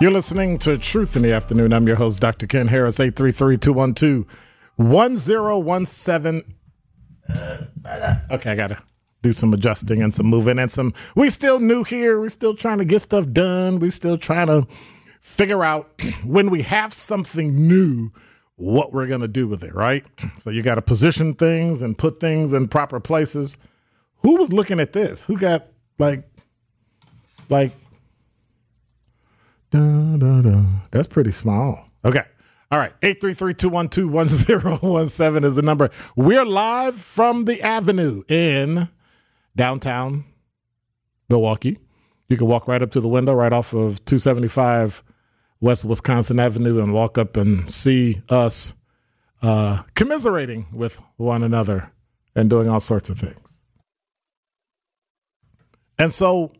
You're listening to Truth in the Afternoon. I'm your host, Dr. Ken Harris, 833 212 1017. Okay, I got to do some adjusting and some moving and some. We still new here. We're still trying to get stuff done. we still trying to figure out when we have something new, what we're to do with it, right? So you got to position things and put things in proper places. Who was looking at this? Who got like, like, Da, da, da. That's pretty small. Okay. All right. 833-212-1017 is the number. We're live from the Avenue in downtown Milwaukee. You can walk right up to the window right off of 275 West Wisconsin Avenue and walk up and see us uh, commiserating with one another and doing all sorts of things. And so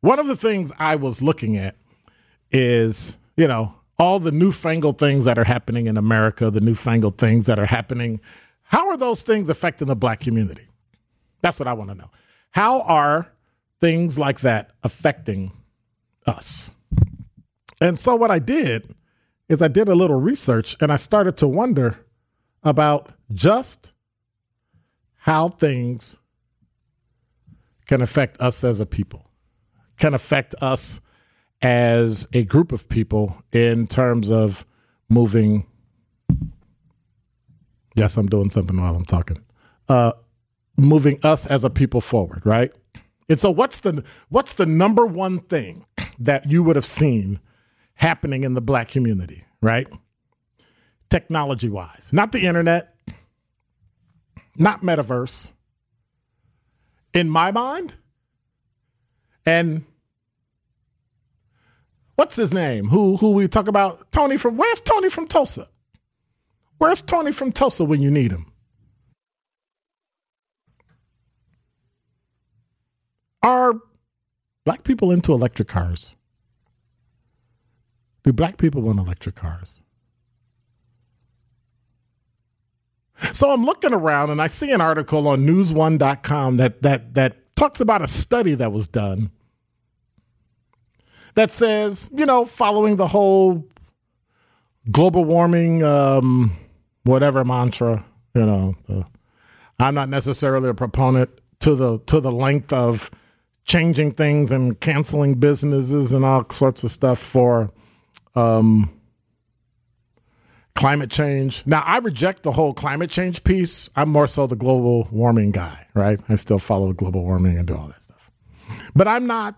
one of the things I was looking at is, you know, all the newfangled things that are happening in America, the newfangled things that are happening. How are those things affecting the black community? That's what I want to know. How are things like that affecting us? And so what I did is I did a little research and I started to wonder about just how things can affect us as a people, can affect us as a group of people in terms of moving. Yes, I'm doing something while I'm talking. Uh, moving us as a people forward, right? And so, what's the what's the number one thing that you would have seen happening in the black community, right? Technology wise, not the internet, not metaverse. In my mind, and what's his name? Who who we talk about? Tony from where's Tony from Tulsa? Where's Tony from Tulsa when you need him? Are black people into electric cars? Do black people want electric cars? So I'm looking around and I see an article on newsone.com that that that talks about a study that was done that says, you know, following the whole global warming, um, whatever mantra, you know, uh, I'm not necessarily a proponent to the to the length of changing things and canceling businesses and all sorts of stuff for um, climate change. Now, I reject the whole climate change piece. I'm more so the global warming guy, right? I still follow the global warming and do all that stuff. But I'm not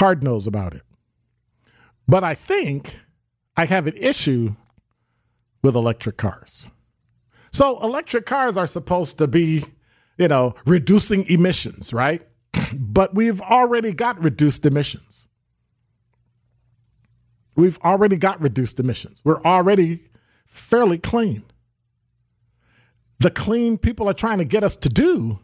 hard nosed about it. But I think I have an issue with electric cars. So, electric cars are supposed to be, you know, reducing emissions, right? but we've already got reduced emissions. We've already got reduced emissions. We're already fairly clean. The clean people are trying to get us to do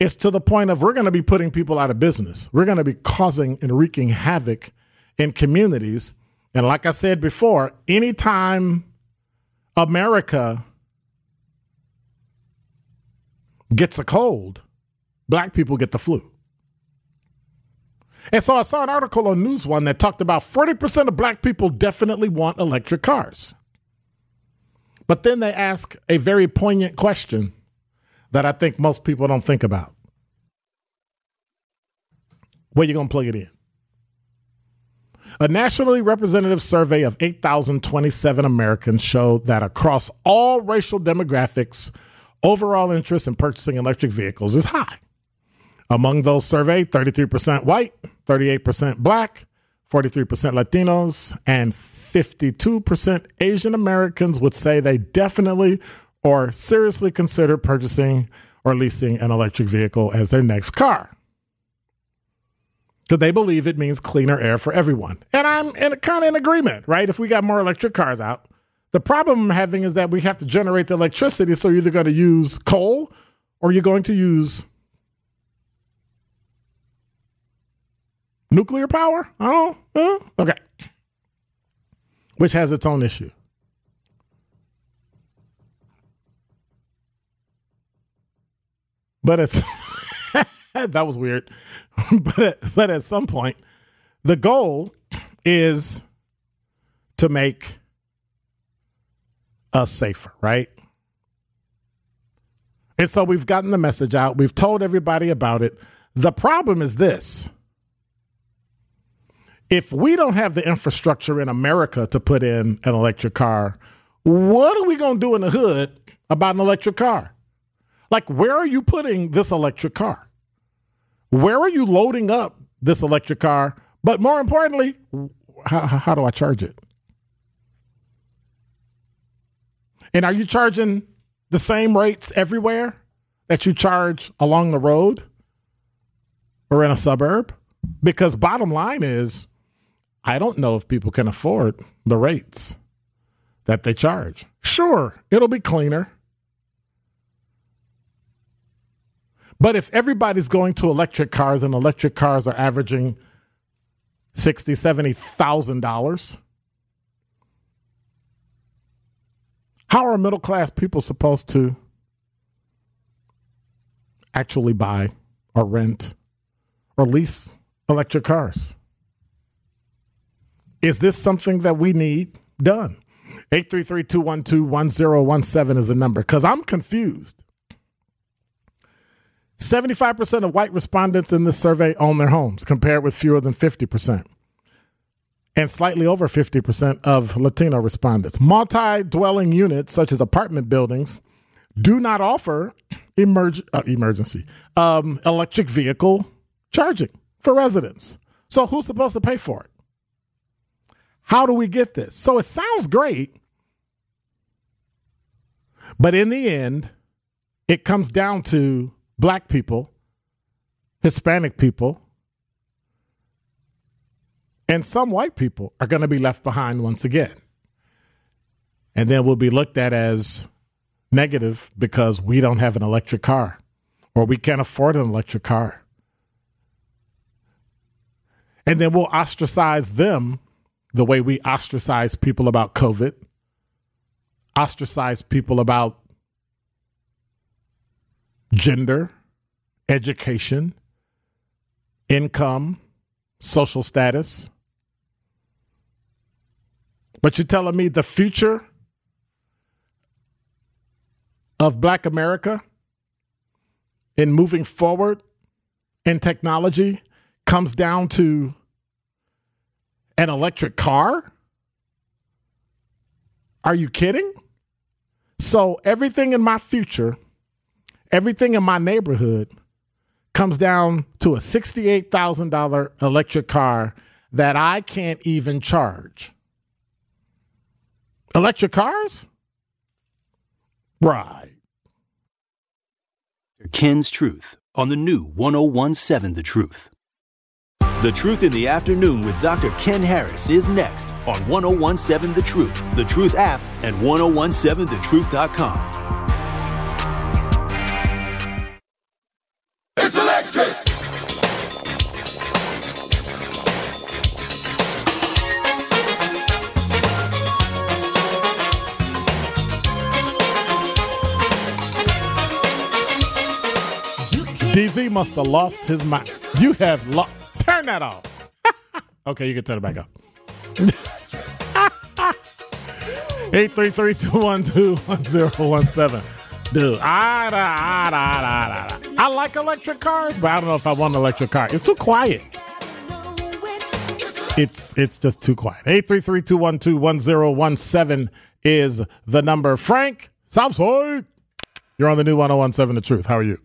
is to the point of we're going to be putting people out of business. We're going to be causing and wreaking havoc in communities. And like I said before, anytime America gets a cold, black people get the flu. And so I saw an article on NewsOne that talked about 40% of black people definitely want electric cars. But then they ask a very poignant question that I think most people don't think about. Where you going to plug it in? A nationally representative survey of 8,027 Americans showed that across all racial demographics, overall interest in purchasing electric vehicles is high. Among those surveyed, 33% white, 38% black, 43% Latinos, and 52% Asian Americans would say they definitely or seriously consider purchasing or leasing an electric vehicle as their next car. Because they believe it means cleaner air for everyone. And I'm in, kind of in agreement, right? If we got more electric cars out, the problem I'm having is that we have to generate the electricity. So you're either going to use coal or you're going to use nuclear power. I don't know. Okay. Which has its own issue. But it's that was weird. but but at some point, the goal is to make us safer, right? And so we've gotten the message out. We've told everybody about it. The problem is this if we don't have the infrastructure in America to put in an electric car, what are we going to do in the hood about an electric car? Like, where are you putting this electric car? Where are you loading up this electric car? But more importantly, how, how do I charge it? And are you charging the same rates everywhere that you charge along the road or in a suburb? Because bottom line is, I don't know if people can afford the rates that they charge. Sure, it'll be cleaner. But if everybody's going to electric cars and electric cars are averaging sixty, seventy thousand dollars, how are middle class people supposed to actually buy or rent or lease electric cars? Is this something that we need done? 833 212 1017 is the number because I'm confused. 75% of white respondents in this survey own their homes, compared with fewer than 50%. And slightly over 50% of Latino respondents. Multi dwelling units, such as apartment buildings, do not offer emerg- uh, emergency um, electric vehicle charging for residents. So, who's supposed to pay for it? How do we get this? So it sounds great, but in the end, it comes down to black people, Hispanic people, and some white people are going to be left behind once again. And then we'll be looked at as negative because we don't have an electric car or we can't afford an electric car. And then we'll ostracize them the way we ostracize people about COVID, ostracize people about gender, education, income, social status. But you're telling me the future of Black America in moving forward in technology comes down to an electric car? Are you kidding? So, everything in my future, everything in my neighborhood comes down to a $68,000 electric car that I can't even charge. Electric cars? Right. Ken's Truth on the new 1017 The Truth. The Truth in the Afternoon with Dr. Ken Harris is next on 1017 The Truth, The Truth app, and 1017thetruth.com. DZ must have lost his mind. You have lost. Turn that off. okay, you can turn it back up. 833-212-1017. Dude, I, I, I, I, I like electric cars, but I don't know if I want an electric car. It's too quiet. It's it's just too quiet. 833-212-1017 is the number. Frank, Southside. You're on the new 1017 The Truth. How are you?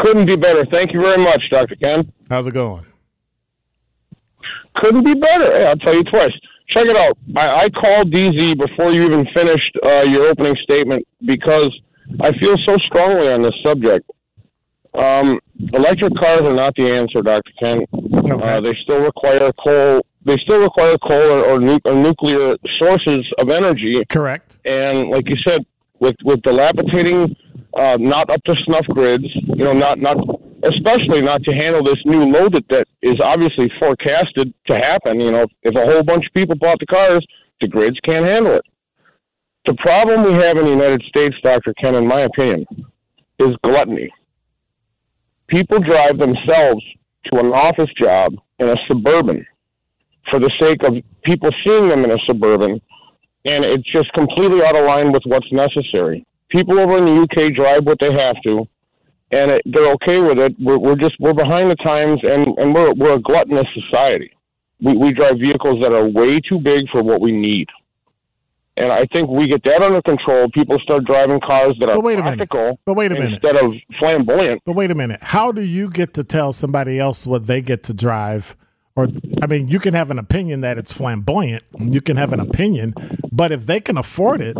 Couldn't be better. Thank you very much, Dr. Ken. How's it going? Couldn't be better. Hey, I'll tell you twice. Check it out. I, I called DZ before you even finished uh, your opening statement because I feel so strongly on this subject. Um, electric cars are not the answer, Dr. Ken. Uh, they still require coal. They still require coal or, or, nu- or nuclear sources of energy. Correct. And like you said, with with dilapidating, uh, not up to snuff grids, you know, not not especially not to handle this new load that, that is obviously forecasted to happen. You know, if a whole bunch of people bought the cars, the grids can't handle it. The problem we have in the United States, Dr. Ken, in my opinion, is gluttony. People drive themselves to an office job in a suburban for the sake of people seeing them in a suburban, and it's just completely out of line with what's necessary. People over in the UK drive what they have to, and it, they're okay with it. We're, we're just we're behind the times, and and we're we're a gluttonous society. We we drive vehicles that are way too big for what we need. And I think we get that under control. People start driving cars that are But wait a minute. practical But wait a minute. instead of flamboyant. But wait a minute. How do you get to tell somebody else what they get to drive? Or, I mean, you can have an opinion that it's flamboyant. You can have an opinion, but if they can afford it,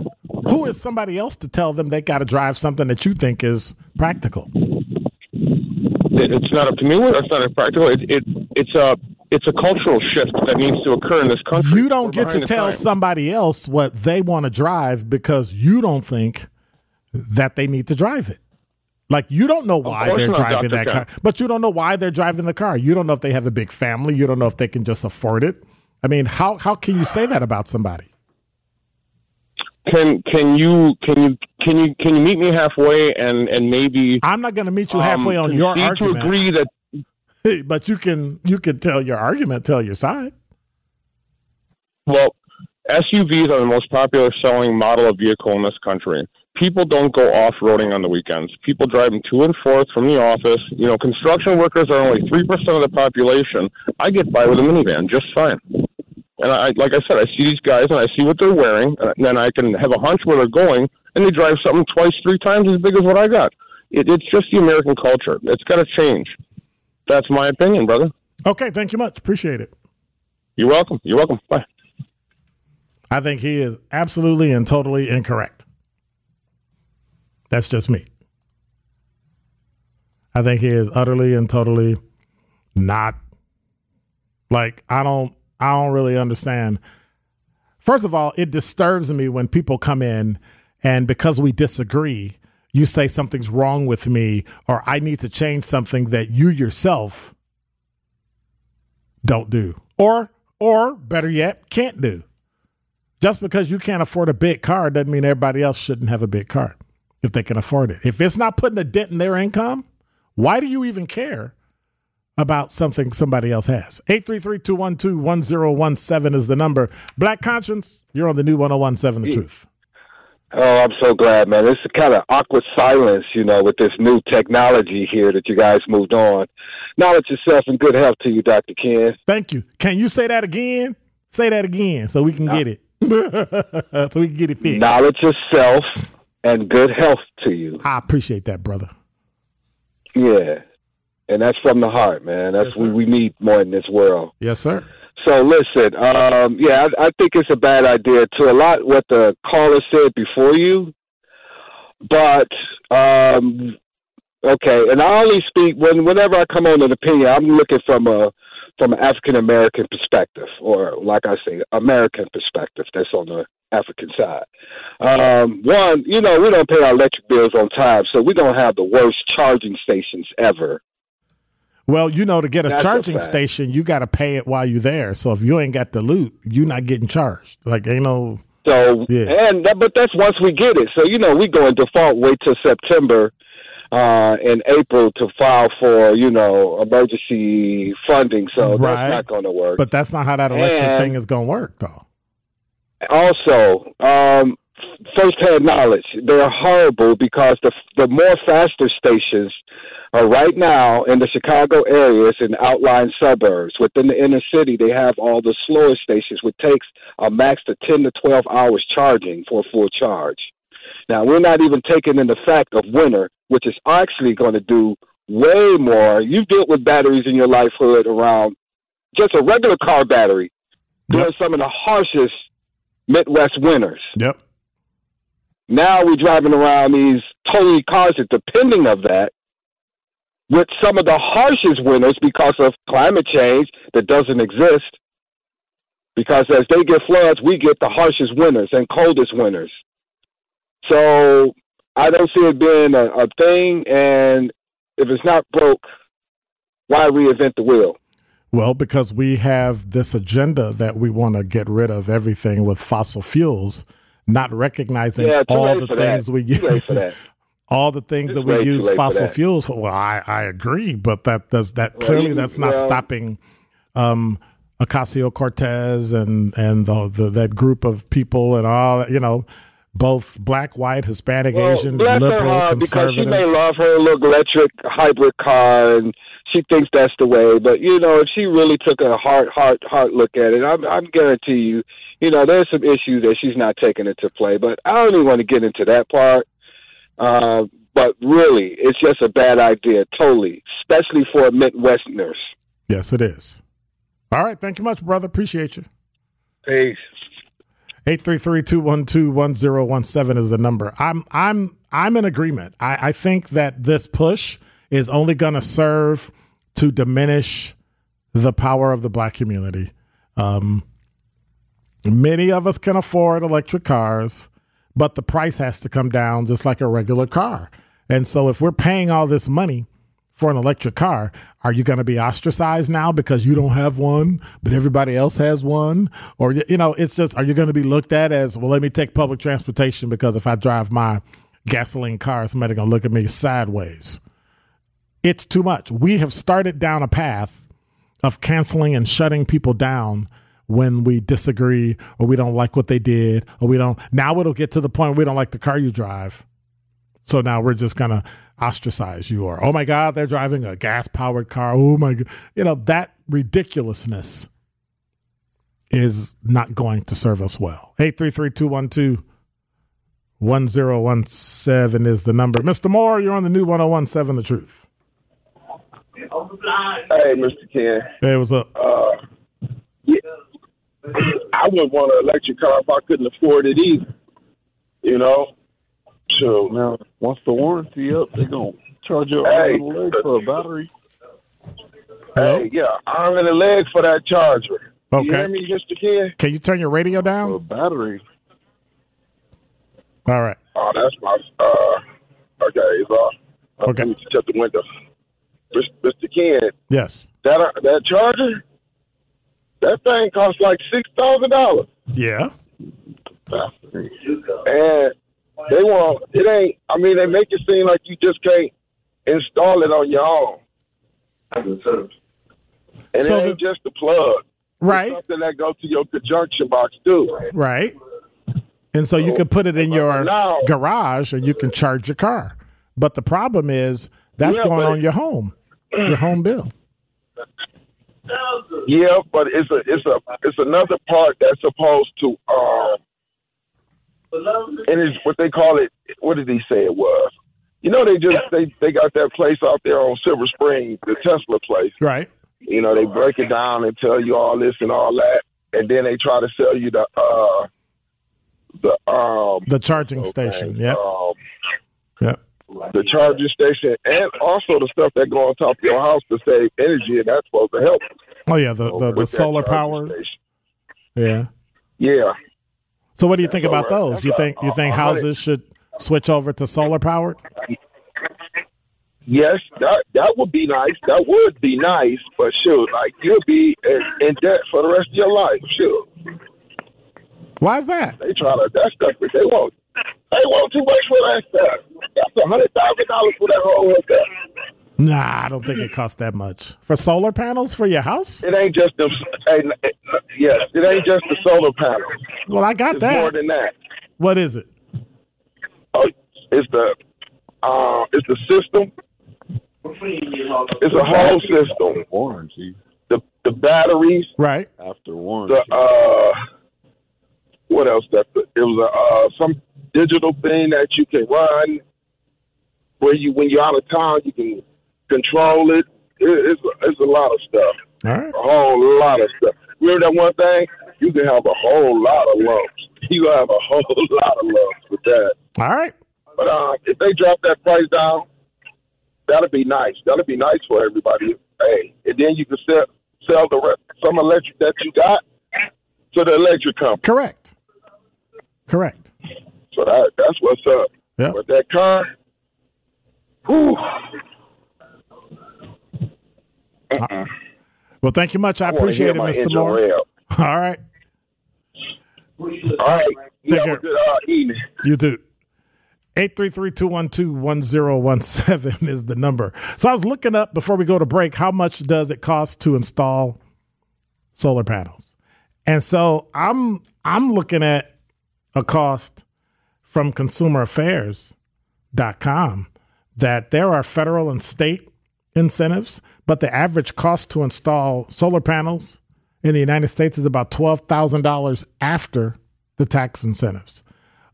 who is somebody else to tell them they got to drive something that you think is practical? It, it's not up to me. It's not practical. It, it it's a it's a cultural shift that needs to occur in this country. You don't We're get to tell times. somebody else what they want to drive because you don't think that they need to drive it. Like you don't know why they're driving Dr. that car, but you don't know why they're driving the car. You don't know if they have a big family. You don't know if they can just afford it. I mean, how how can you say that about somebody? Can can you can you can you can you meet me halfway and and maybe I'm not going to meet you halfway um, on your argument, to agree that but you can you can tell your argument, tell your side. well SUVs are the most popular selling model of vehicle in this country. People don't go off roading on the weekends. People drive them to and forth from the office. You know, construction workers are only three percent of the population. I get by with a minivan just fine. And I, like I said, I see these guys and I see what they're wearing, and then I can have a hunch where they're going, and they drive something twice, three times as big as what I got. It, it's just the American culture. It's got to change. That's my opinion, brother. Okay, thank you much. Appreciate it. You're welcome. You're welcome. Bye. I think he is absolutely and totally incorrect. That's just me. I think he is utterly and totally not like I don't I don't really understand. First of all, it disturbs me when people come in and because we disagree, you say something's wrong with me or I need to change something that you yourself don't do. Or or better yet, can't do. Just because you can't afford a big car doesn't mean everybody else shouldn't have a big car if they can afford it. If it's not putting a dent in their income, why do you even care about something somebody else has? 833-212-1017 is the number. Black Conscience, you're on the new 1017 The Truth. Oh, I'm so glad, man. It's a kind of awkward silence, you know, with this new technology here that you guys moved on. Knowledge yourself and good health to you, Dr. Ken. Thank you. Can you say that again? Say that again so we can get it. so we can get it fixed. Knowledge yourself and good health to you. I appreciate that, brother. Yeah, and that's from the heart, man. That's Yes, what we need more in this world. Yes, sir. So listen, um, yeah, I, I think it's a bad idea to a lot what the caller said before you, but um, okay, and I only speak when whenever I come on an opinion, I'm looking from a from an African American perspective, or like I say, American perspective. That's on the African side. Um, one, you know, we don't pay our electric bills on time, so we don't have the worst charging stations ever. Well, you know, to get a That's charging fact. station, you got to pay it while you're there. So if you ain't got the loot, you're not getting charged. Like, ain't no. So Yeah. and that, but that's once we get it. So you know we go in default. Wait till September uh, and April to file for you know emergency funding. So Right. that's not going to work. But that's not how that electric And- thing is going to work, though. also, um, first-hand knowledge, they're horrible because the the more faster stations are right now in the Chicago areas and outlying suburbs. Within the inner city, they have all the slower stations, which takes a max to ten to twelve hours charging for a full charge. Now, we're not even taking in the fact of winter, which is actually going to do way more. You've dealt with batteries in your life hood around just a regular car battery during Yep. some of the harshest Midwest winters. Yep. Now we're driving around these totally cars that depending of that with some of the harshest winters because of climate change that doesn't exist. Because as they get floods, we get the harshest winters and coldest winters. So I don't see it being a, a thing. And if it's not broke, why reinvent the wheel? Well, because we have this agenda that we want to get rid of everything with fossil fuels, not recognizing Yeah, all the things that. we Too late for use. all the things It's that we use late for fossil fuels for. Well, I, I agree, but that does that Well, clearly that's not well- stopping um Ocasio Cortez and and the, the that group of people and all you know, both black, white, Hispanic, Well, Asian, bless her liberal, heart, because she conservative. may love her little electric hybrid car, and she thinks that's the way. But you know, if she really took a hard, hard, hard look at it, I'm, I'm guarantee you, you know, there's some issues that she's not taking into play. But I don't even want to get into that part. Uh, but really, it's just a bad idea, totally, especially for Midwesterners. yes, it is. All right, thank you much, brother. Appreciate you. Peace. 833-212-1017 is the number. I'm I'm I'm in agreement. I, I think that this push is only gonna serve to diminish the power of the black community. Um, many of us can afford electric cars, but the price has to come down just like a regular car. And so if we're paying all this money for an electric car, are you going to be ostracized now because you don't have one, but everybody else has one? Or, you know, it's just, are you going to be looked at as, well, let me take public transportation because if I drive my gasoline car, somebody's going to look at me sideways. It's too much. We have started down a path of canceling and shutting people down when we disagree or we don't like what they did or we don't. Now it'll get to the point we don't like the car you drive. So now we're just going to ostracize you or, oh my God, they're driving a gas powered car. Oh my God. You know, that ridiculousness is not going to serve us well. 833 212 1017 is the number. Mr. Moore, you're on the new 1017 The Truth. Hey, Mr. Ken. Hey, what's up? Uh, yeah, I wouldn't want an electric car if I couldn't afford it either. You know, so Now, once the warranty up, they gonna charge you Hey. arm and a leg for a battery. Hello? hey, yeah, arm and a leg for that charger. You Okay. hear me, Mr. Ken? Can you turn your radio For a down? battery. All right. Oh, that's my. Uh, okay, it's off. Uh, Okay. Let me shut the window. Mr. Ken, Yes. that uh, that charger, that thing costs like six thousand dollars. Yeah. and they want it ain't. I mean, they make it seem like you just can't install it on your own. And So it ain't the- just the plug. It's Right. something that goes to your conjunction box too. Right. And so you can put it in your Now- garage and you can charge your car. But the problem is that's Yeah, going on your home, your home bill. Yeah, but it's a it's a it's another part that's supposed to um and it's what they call it what did he say it was? you know they just they they got that place out there on Silver Spring, the Tesla place. Right. You know they break it down and tell you all this and all that, and then they try to sell you the uh the um The charging station. Yeah. um, Yep. The charging station, and also the stuff that go on top of your house to save energy, and that's supposed to help. Oh yeah, the the, the solar power. station. Yeah. Yeah, So what do you think about right. those? You think you think houses should switch over to solar powered? yes, that that would be nice. That would be nice, but sure, like you'll be in, in debt for the rest of your life. Sure, Why is that? they try to that stuff, but they want they want too much for that stuff. That's a hundred thousand dollars for that whole hookup. Nah, I don't think it costs that much for solar panels for your house. It ain't just the hey, yes, it ain't just the solar panels. Well, I got It's more than that. What is it? Oh, it's the uh, it's the system. It's a whole system. Warranty The the batteries, Right. after warranty. the uh, what else? That it was a uh, some digital thing that you can run where you when you're out of town you can control it. it it's a, it's a lot of stuff. All right. A whole lot of stuff. Remember that one thing? You can have a whole lot of lumps. You have a whole lot of lumps with that. All right. But uh, if they drop that price down, that'll be nice. That'll be nice for everybody. Hey, and then you can sell sell the rest, some electric that you got to the electric company. Correct. Correct. So that that's what's up. Yeah. But that car, whew, Well, thank you much. I I appreciate it, Mr. Moore. All right. All right, you Take care. good uh, evening. You too. 833-212-1017 is the number. So I was looking up before we go to break, how much does it cost to install solar panels? And so I'm I'm looking at a cost from consumeraffairs.com that there are federal and state incentives, but the average cost to install solar panels in the United States is about $12,000 after the tax incentives.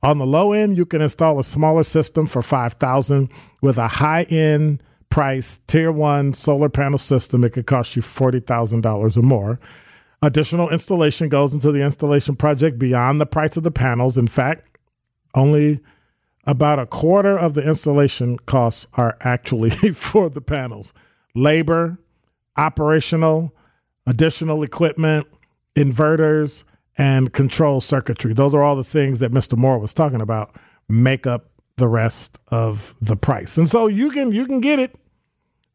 On the low end, you can install a smaller system for 5000 with a high-end price tier 1 solar panel system it could cost you $40,000 or more. Additional installation goes into the installation project beyond the price of the panels. In fact, only about a quarter of the installation costs are actually for the panels. Labor, operational, additional equipment, inverters, and control circuitry. Those are all the things that Mr. Moore was talking about make up the rest of the price. And so you can you can get it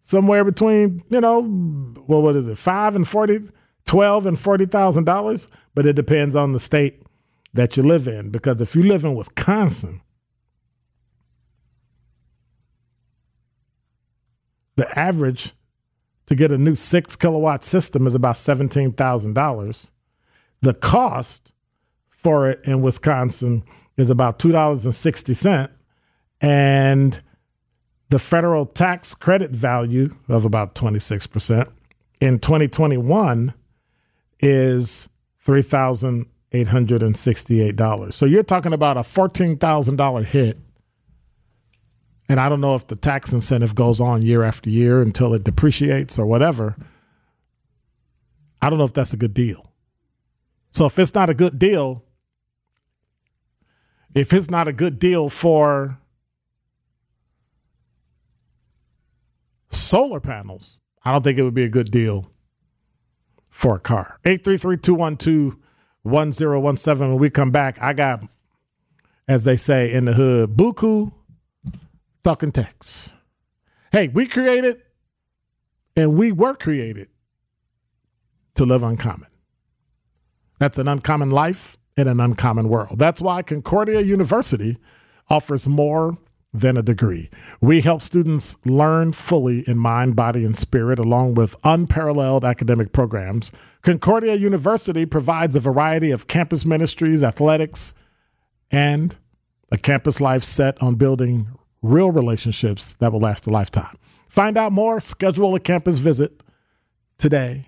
somewhere between, you know, well what is it? 5 and 40 12 and $40,000, but it depends on the state that you live in because if you live in Wisconsin, the average to get a new six kilowatt system is about $17,000. The cost for it in Wisconsin is about $2.60. And the federal tax credit value of about 26% in 2021 is $3,868. So you're talking about a $14,000 hit and I don't know if the tax incentive goes on year after year until it depreciates or whatever. I don't know if that's a good deal. So if it's not a good deal, if it's not a good deal for solar panels, I don't think it would be a good deal for a car. 833-212-1017 when we come back, I got as they say in the hood, buku talking text. Hey, we created and we were created to live uncommon. That's an uncommon life in an uncommon world. That's why Concordia University offers more than a degree. We help students learn fully in mind, body, and spirit, along with unparalleled academic programs. Concordia University provides a variety of campus ministries, athletics, and a campus life set on building real relationships that will last a lifetime. Find out more, schedule a campus visit today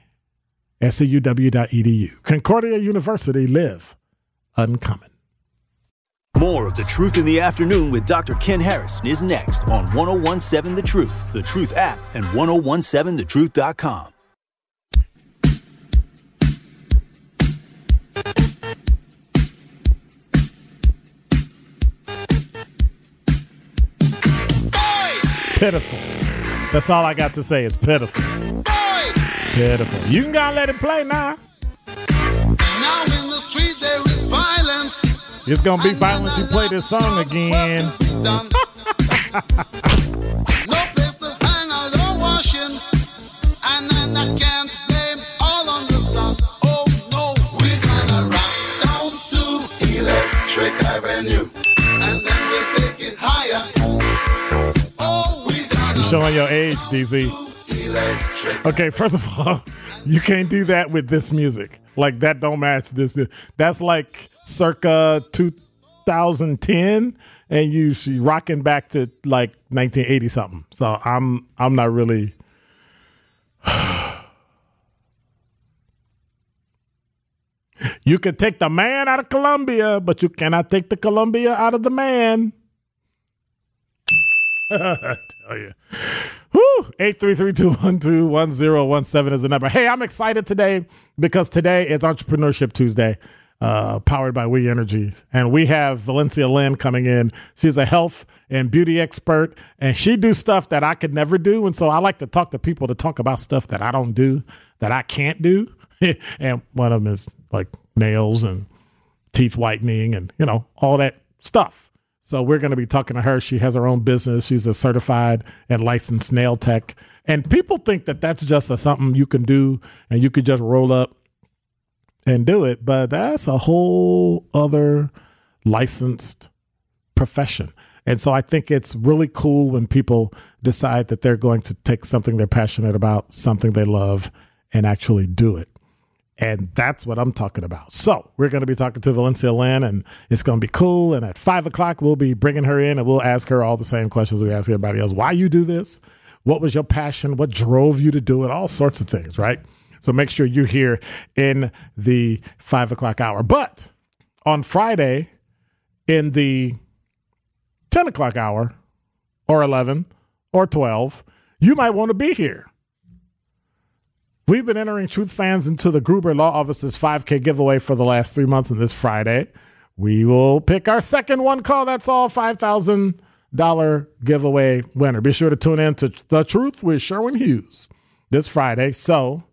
sew.edu. Concordia University, live uncommon. More of The Truth in the Afternoon with Dr. Ken Harrison is next on 1017 The Truth, The Truth app, and 1017thetruth.com. Pitiful. That's all I got to say. It's pitiful. Pitiful. You can go and let it play now. Now in the street there is violence. It's gonna be violence. You play this song again. no place to hang out or washing. And then I can't blame all on the sun. Oh no, we're gonna rock down to Electric Avenue. Showing your age, DZ. Okay, first of all, you can't do that with this music. Like that don't match this. That's like circa 2010, and you she rocking back to like 1980 something. So I'm I'm not really. You can take the man out of Columbia, but you cannot take the Columbia out of the man. I tell you. Whew. 833-212-1017 is the number. Hey, I'm excited today because today is Entrepreneurship Tuesday, uh, powered by We Energy. And we have Valencia Lynn coming in. She's a health and beauty expert, and she do stuff that I could never do. And so I like to talk to people to talk about stuff that I don't do, that I can't do. and one of them is like nails and teeth whitening and, you know, all that stuff. So we're going to be talking to her. She has her own business. She's a certified and licensed nail tech. And people think that that's just a, something you can do and you could just roll up and do it, but that's a whole other licensed profession. And so I think it's really cool when people decide that they're going to take something they're passionate about, something they love, and actually do it. And that's what I'm talking about. So we're going to be talking to Valencia Lynn, and it's going to be cool. And at five o'clock, we'll be bringing her in, and we'll ask her all the same questions we ask everybody else. Why you do this? What was your passion? What drove you to do it? All sorts of things, right? So make sure you're here in the five o'clock hour. But on Friday, in the 10 o'clock hour, or 11, or 12, you might want to be here. We've been entering Truth fans into the Gruber Law Office's 5K giveaway for the last three months, and this Friday, we will pick our second one call. That's all $5,000 giveaway winner. Be sure to tune in to The Truth with Sherwin Hughes this Friday. So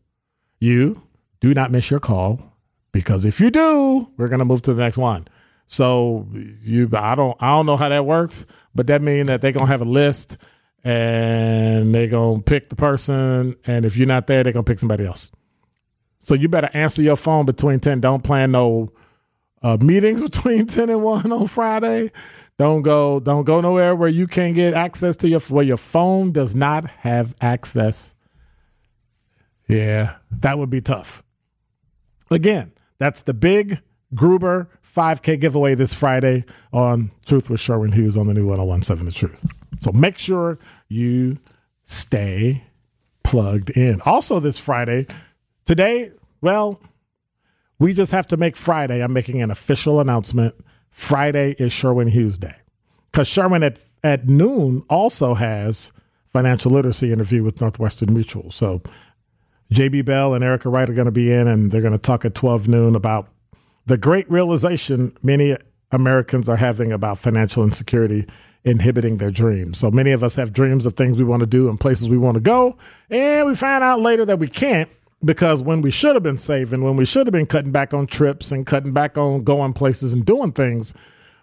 you do not miss your call because if you do, we're going to move to the next one. So you, I don't, I don't know how that works, but that means that they're gonna have a list and they're gonna pick the person, and if you're not there, they're gonna pick somebody else. So you better answer your phone between ten. Don't plan no uh, meetings between ten and one on Friday. Don't go, don't go nowhere where you can't get access to your where your phone does not have access. Yeah, that would be tough. Again, that's the big Gruber 5K giveaway this Friday on Truth with Sherwin Hughes on the new 1017 The Truth. So make sure you stay plugged in. Also, this Friday, today, well, we just have to make Friday. I'm making an official announcement. Friday is Sherwin Hughes Day. Because Sherwin at, at noon also has financial literacy interview with Northwestern Mutual. So JB Bell and Erica Wright are going to be in, and they're going to talk at 12 noon about the great realization many Americans are having about financial insecurity inhibiting their dreams. So many of us have dreams of things we want to do and places we want to go, and we find out later that we can't because when we should have been saving, when we should have been cutting back on trips and cutting back on going places and doing things,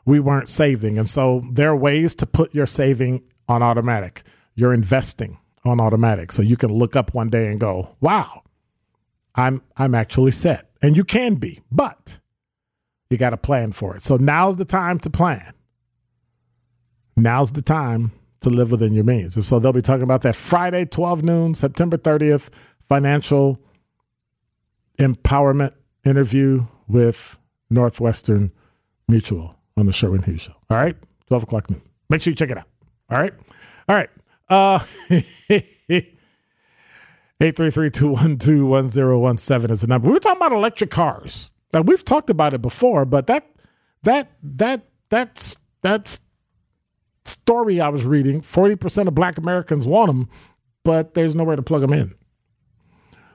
we weren't saving. And so there are ways to put your saving on automatic. You're investing on automatic. So you can look up one day and go, "Wow, I'm I'm actually set." And you can be, but you got to plan for it. So now's the time to plan. Now's the time to live within your means. And so they'll be talking about that Friday, 12 noon, September 30th, financial empowerment interview with Northwestern Mutual on the Sherwin Hughes Show. All right, 12 o'clock noon. Make sure you check it out. All right. All right. Uh, 833-212-1017 is the number. We were talking about electric cars. Now we've talked about it before, but that that that that's that's story I was reading. Forty percent of Black Americans want them, but there's nowhere to plug them in.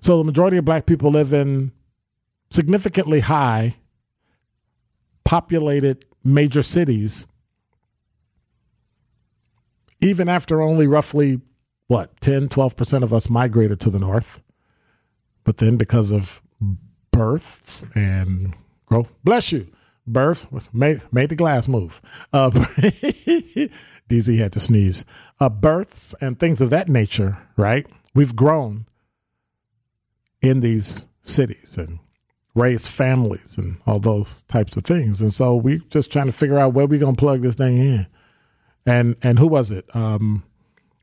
So the majority of Black people live in significantly high populated major cities even after only roughly what 10 12% of us migrated to the north but then because of births and grow bless you births made, made the glass move. Uh, dz had to sneeze. Uh, births and things of that nature right? We've grown in these cities and raised families and all those types of things. And so we just trying to figure out where we're going to plug this thing in. And and who was it? Um,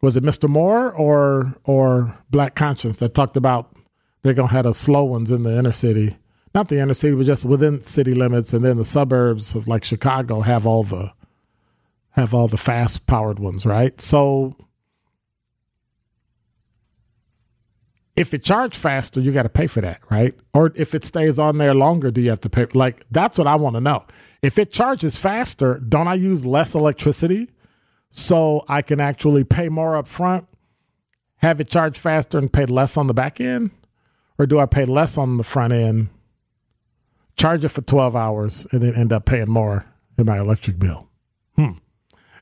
was it Mr. Moore or or Black Conscience that talked about they're gonna have the slow ones in the inner city, not the inner city, but just within city limits, and then the suburbs of like Chicago have all the have all the fast powered ones, right? So if it charge faster, you got to pay for that, right? Or if it stays on there longer, do you have to pay? Like that's what I want to know. If it charges faster, don't I use less electricity? so I can actually pay more up front, have it charge faster, and pay less on the back end? Or do I pay less on the front end, charge it for 12 hours, and then end up paying more in my electric bill? Hmm.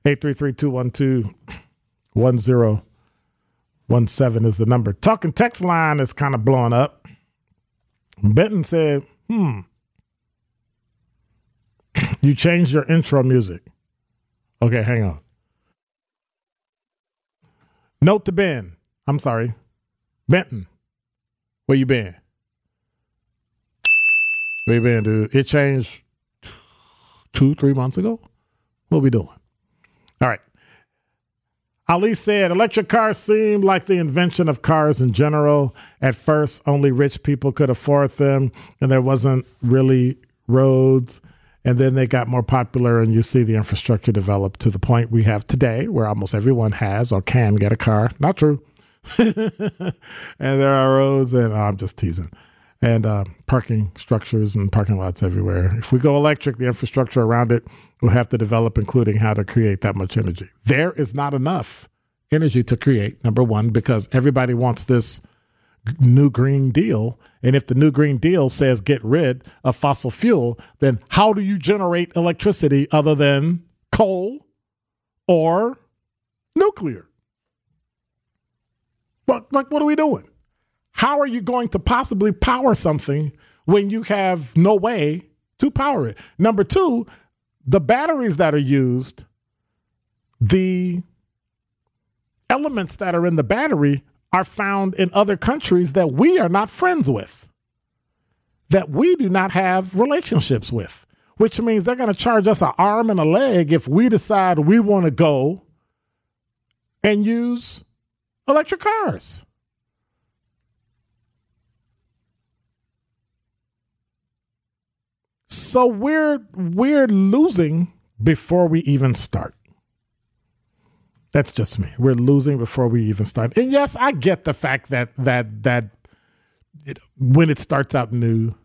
833 1017 is the number. Talking text line is kind of blowing up. Benton said, hmm, you changed your intro music. Okay, hang on. Note to Ben. I'm sorry. Benton. Where you been? You been, dude? It changed two, three months ago. What we doing? All right. Ali said electric cars seem like the invention of cars in general. At first, only rich people could afford them, and there wasn't really roads and then they got more popular, and you see the infrastructure develop to the point we have today, where almost everyone has or can get a car. Not true. and there are roads, and oh, I'm just teasing, and uh, parking structures and parking lots everywhere. If we go electric, the infrastructure around it will have to develop, including how to create that much energy. There is not enough energy to create, number one, because everybody wants this new Green Deal. And if the new Green Deal says get rid of fossil fuel, then how do you generate electricity other than coal or nuclear? But like, what are we doing? How are you going to possibly power something when you have no way to power it? Number two, the batteries that are used, the elements that are in the battery are found in other countries that we are not friends with, that we do not have relationships with, which means they're going to charge us an arm and a leg if we decide we want to go and use electric cars. So we're we're losing before we even start. That's just me. We're losing before we even start. And yes, I get the fact that that that it, when it starts out new,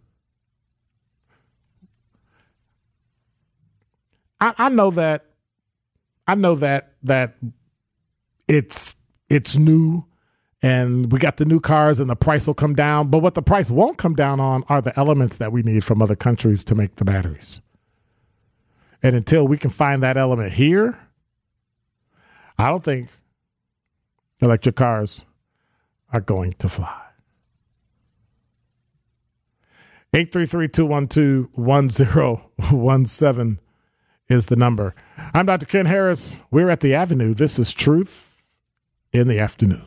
I, I know that I know that that it's it's new and we got the new cars and the price will come down. But what the price won't come down on are the elements that we need from other countries to make the batteries. And until we can find that element here, I don't think electric cars are going to fly. 833-212-1017 is the number. I'm Dr. Ken Harris. We're at the Avenue. This is Truth in the Afternoon.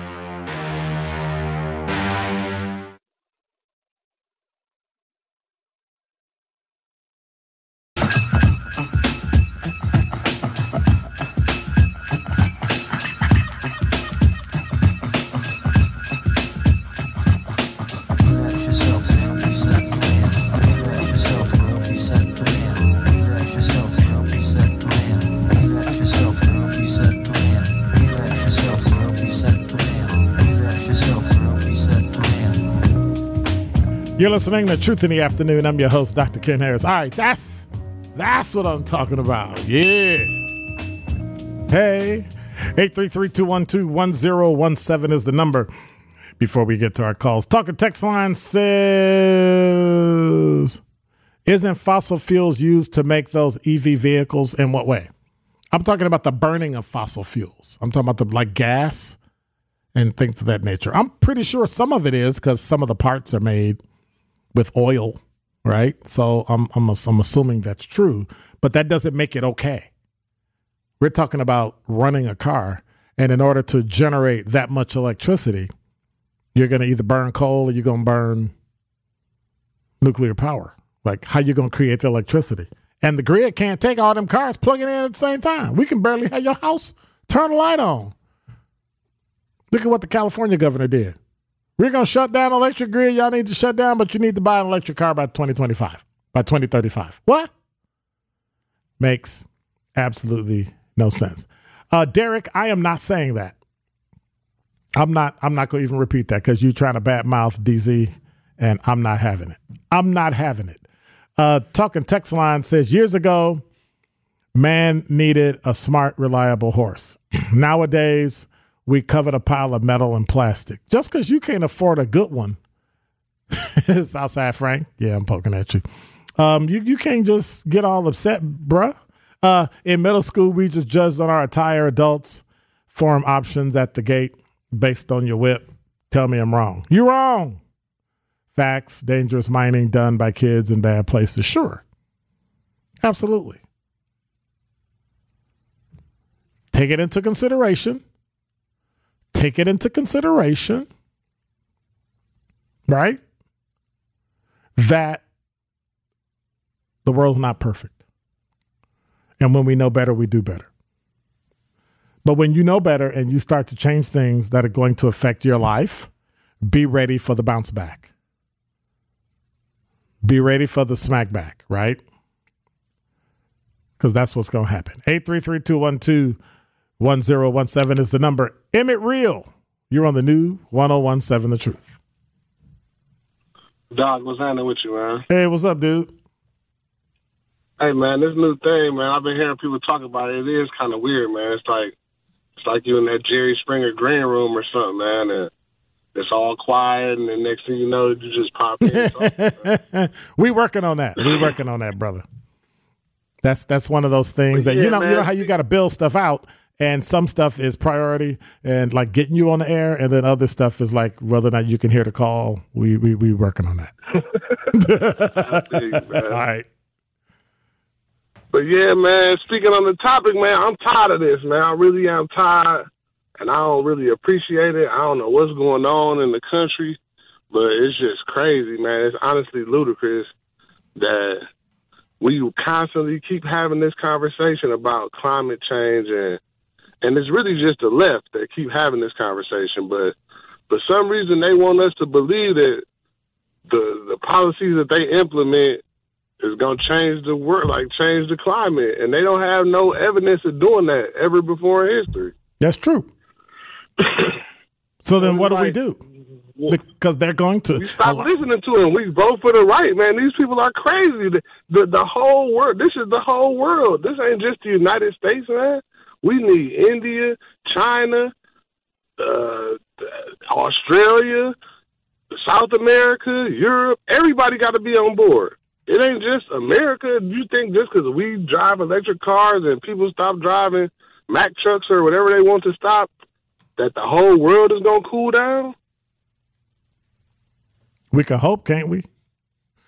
listening to Truth in the Afternoon. I'm your host, Dr. Ken Harris. All right, that's that's what I'm talking about. Yeah. Hey, 833-212-1017 is the number. Before we get to our calls, talking text line says, "Isn't fossil fuels used to make those EV vehicles? In what way?" I'm talking about the burning of fossil fuels. I'm talking about the like gas and things of that nature. I'm pretty sure some of it is because some of the parts are made with oil, right? So I'm I'm I'm assuming that's true, but that doesn't make it okay. We're talking about running a car, and in order to generate that much electricity, you're going to either burn coal or you're going to burn nuclear power. Like how you're going to create the electricity? And the grid can't take all them cars plugging in at the same time. We can barely have your house turn the light on. Look at what the California governor did. We're going to shut down electric grid. Y'all need to shut down, but you need to buy an electric car by 2025, by 2035. What? Makes absolutely no sense. Uh, Derek, I am not saying that. I'm not. I'm not going to even repeat that because you're trying to badmouth DZ, and I'm not having it. I'm not having it. Uh, talking text line says years ago, man needed a smart, reliable horse. Nowadays, we covered a pile of metal and plastic. Just because you can't afford a good one, Southside Frank. Yeah, I'm poking at you. Um, you you can't just get all upset, bruh. Uh, in middle school, we just judged on our attire. Adults form options at the gate based on your whip. Tell me I'm wrong. You're wrong. Facts, dangerous mining done by kids in bad places. Sure. Absolutely. Take it into consideration. Take it into consideration. Right? That the world's not perfect. And when we know better, we do better. But when you know better and you start to change things that are going to affect your life, be ready for the bounce back. Be ready for the smack back, right? Because that's what's going to happen. 833 212 1017 is the number. Emmett Real, you're on the new 1017 The Truth. Doc, what's happening with you, man? Hey, what's up, dude? Hey, man, this new thing, man. I've been hearing people talk about it. It is kind of weird, man. It's like it's like you in that Jerry Springer green room or something, man. And it's all quiet, and the next thing you know, you just pop in. we working on that. We working on that, brother. That's that's one of those things that you yeah, know you know how you got to build stuff out, and some stuff is priority and like getting you on the air, and then other stuff is like whether or not you can hear the call. We we we working on that. All right. But yeah, man, speaking on the topic, man, I'm tired of this, man. I really am tired, and I don't really appreciate it. I don't know what's going on in the country, but it's just crazy, man. It's honestly ludicrous that we constantly keep having this conversation about climate change, and and it's really just the left that keep having this conversation. But for some reason, they want us to believe that the the policies that they implement is going to change the world, like change the climate, and they don't have no evidence of doing that ever before in history. That's true. so then, what do we do? Because they're going to. Stop listening to them. We vote for the right, man. These people are crazy. The, the the whole world. This is the whole world. This ain't just the United States, man. We need India, China, uh, Australia, South America, Europe. Everybody got to be on board. It ain't just America. You think just because we drive electric cars and people stop driving Mack trucks or whatever they want to stop, that the whole world is gonna cool down? We can hope, can't we?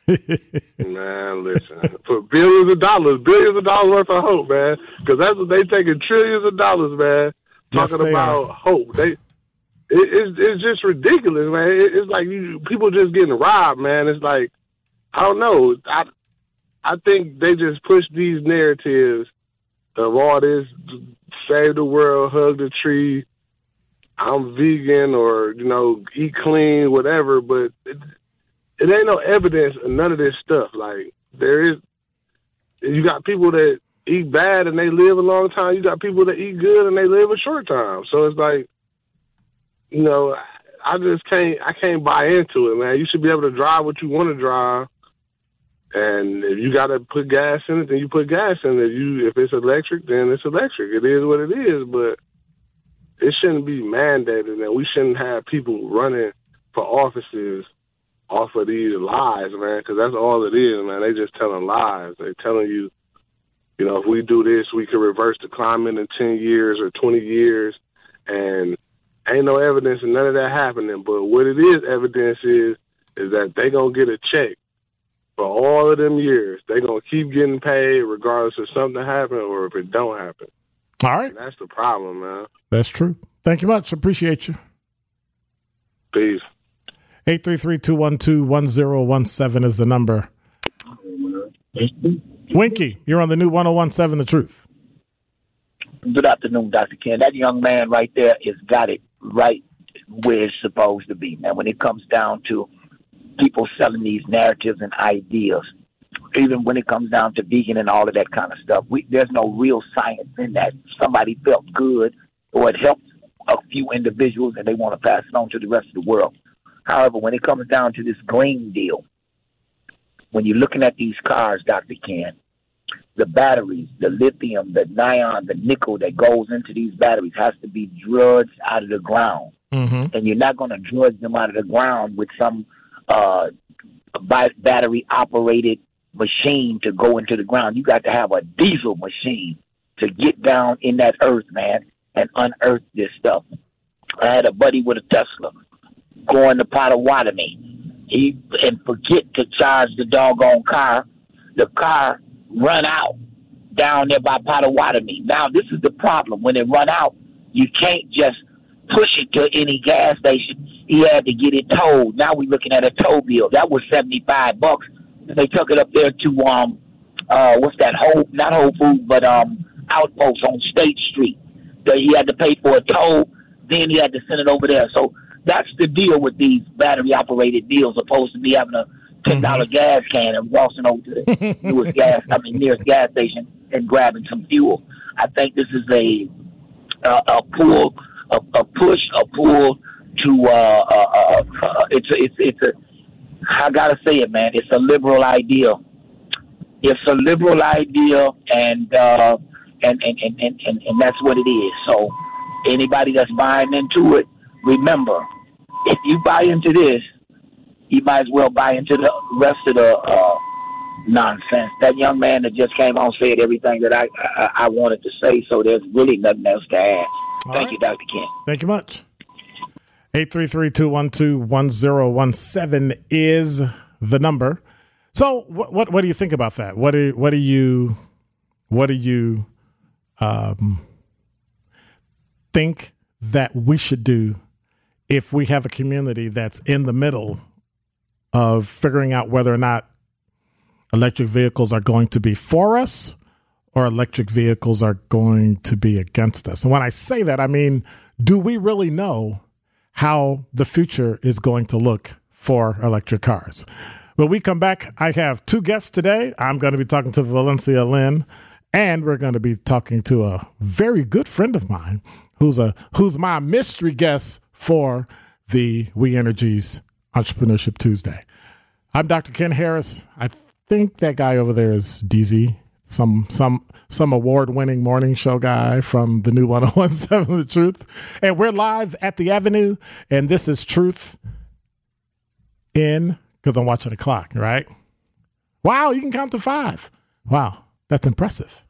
Man, listen, for billions of dollars, billions of dollars worth of hope, man, because that's what they taking trillions of dollars, man, Yes, talking about hope. They, it, it's it's just ridiculous, man. It, it's like you people just getting robbed, man. It's like I don't know. I I think they just push these narratives of all this save the world, hug the tree. I'm vegan or you know eat clean, whatever, but. It, it ain't no evidence of none of this stuff. Like there is, you got people that eat bad and they live a long time. You got people that eat good and they live a short time. So it's like, you know, I just can't I can't buy into it, man. You should be able to drive what you want to drive. And if you got to put gas in it, then you put gas in it. You if it's electric, then it's electric. It is what it is, but it shouldn't be mandated, and we shouldn't have people running for offices off of these lies, man. Because that's all it is, man. They just telling lies. They telling you, you know, if we do this, we can reverse the climate in ten years or twenty years, and ain't no evidence of none of that happening. But what it is evidence is is that they gonna get a check for all of them years. They gonna keep getting paid regardless if something happen or if it don't happen. All right. And that's the problem, man. That's true. Thank you much. Appreciate you. Peace. 833-212-1017 is the number. Winky, you're on the new 1017 The Truth. Good afternoon, Dr. Ken. That young man right there has got it right where it's supposed to be. Now, when it comes down to people selling these narratives and ideas, even when it comes down to vegan and all of that kind of stuff, we, there's no real science in that. Somebody felt good or it helped a few individuals and they want to pass it on to the rest of the world. However, when it comes down to this green deal, when you're looking at these cars, Dr. Ken, the batteries, the lithium, the neon, the nickel that goes into these batteries has to be drudged out of the ground. Mm-hmm. And you're not going to drudge them out of the ground with some uh, battery operated machine to go into the ground. You got to have a diesel machine to get down in that earth, man, and unearth this stuff. I had a buddy with a Tesla going to Potawatomi. He and forget to charge the doggone car. The car run out down there by Potawatomi. Now this is the problem. When it run out, you can't just push it to any gas station. He had to get it towed. Now we're looking at a tow bill. That was seventy five bucks. And they took it up there to um uh what's that whole not Whole Food but um Outpost on State Street. That he had to pay for a tow, then he had to send it over there. So that's the deal with these battery operated deals, opposed to me having a ten dollar gas can and walking over to the newest gas I mean nearest gas station and grabbing some fuel. I think this is a a, a pull a, a push a pull to uh, uh, uh, uh it's a, it's it's a I gotta say it man it's a liberal idea. It's a liberal idea and uh, and, and, and, and, and, and that's what it is. So anybody that's buying into it, remember if you buy into this, you might as well buy into the rest of the uh, nonsense. That young man that just came on said everything that I, I, I wanted to say, so there's really nothing else to add. All Thank right. you, Dr. Ken. Thank you much. 833-212-1017 is the number. So what what what do you think about that? What do what do you what do you um think that we should do if we have a community that's in the middle of figuring out whether or not electric vehicles are going to be for us or electric vehicles are going to be against us. And when I say that, I mean, do we really know how the future is going to look for electric cars? When we come back, I have two guests today. I'm going to be talking to Valencia Lynn, and we're going to be talking to a very good friend of mine who's a who's my mystery guest for the We Energies Entrepreneurship Tuesday. I'm Dr. Ken Harris. I think that guy over there is DZ, some some some award-winning morning show guy from the new 1017 The Truth. And we're live at the Avenue, and this is Truth in because I'm watching the clock, right? Wow, you can count to five. Wow, that's impressive.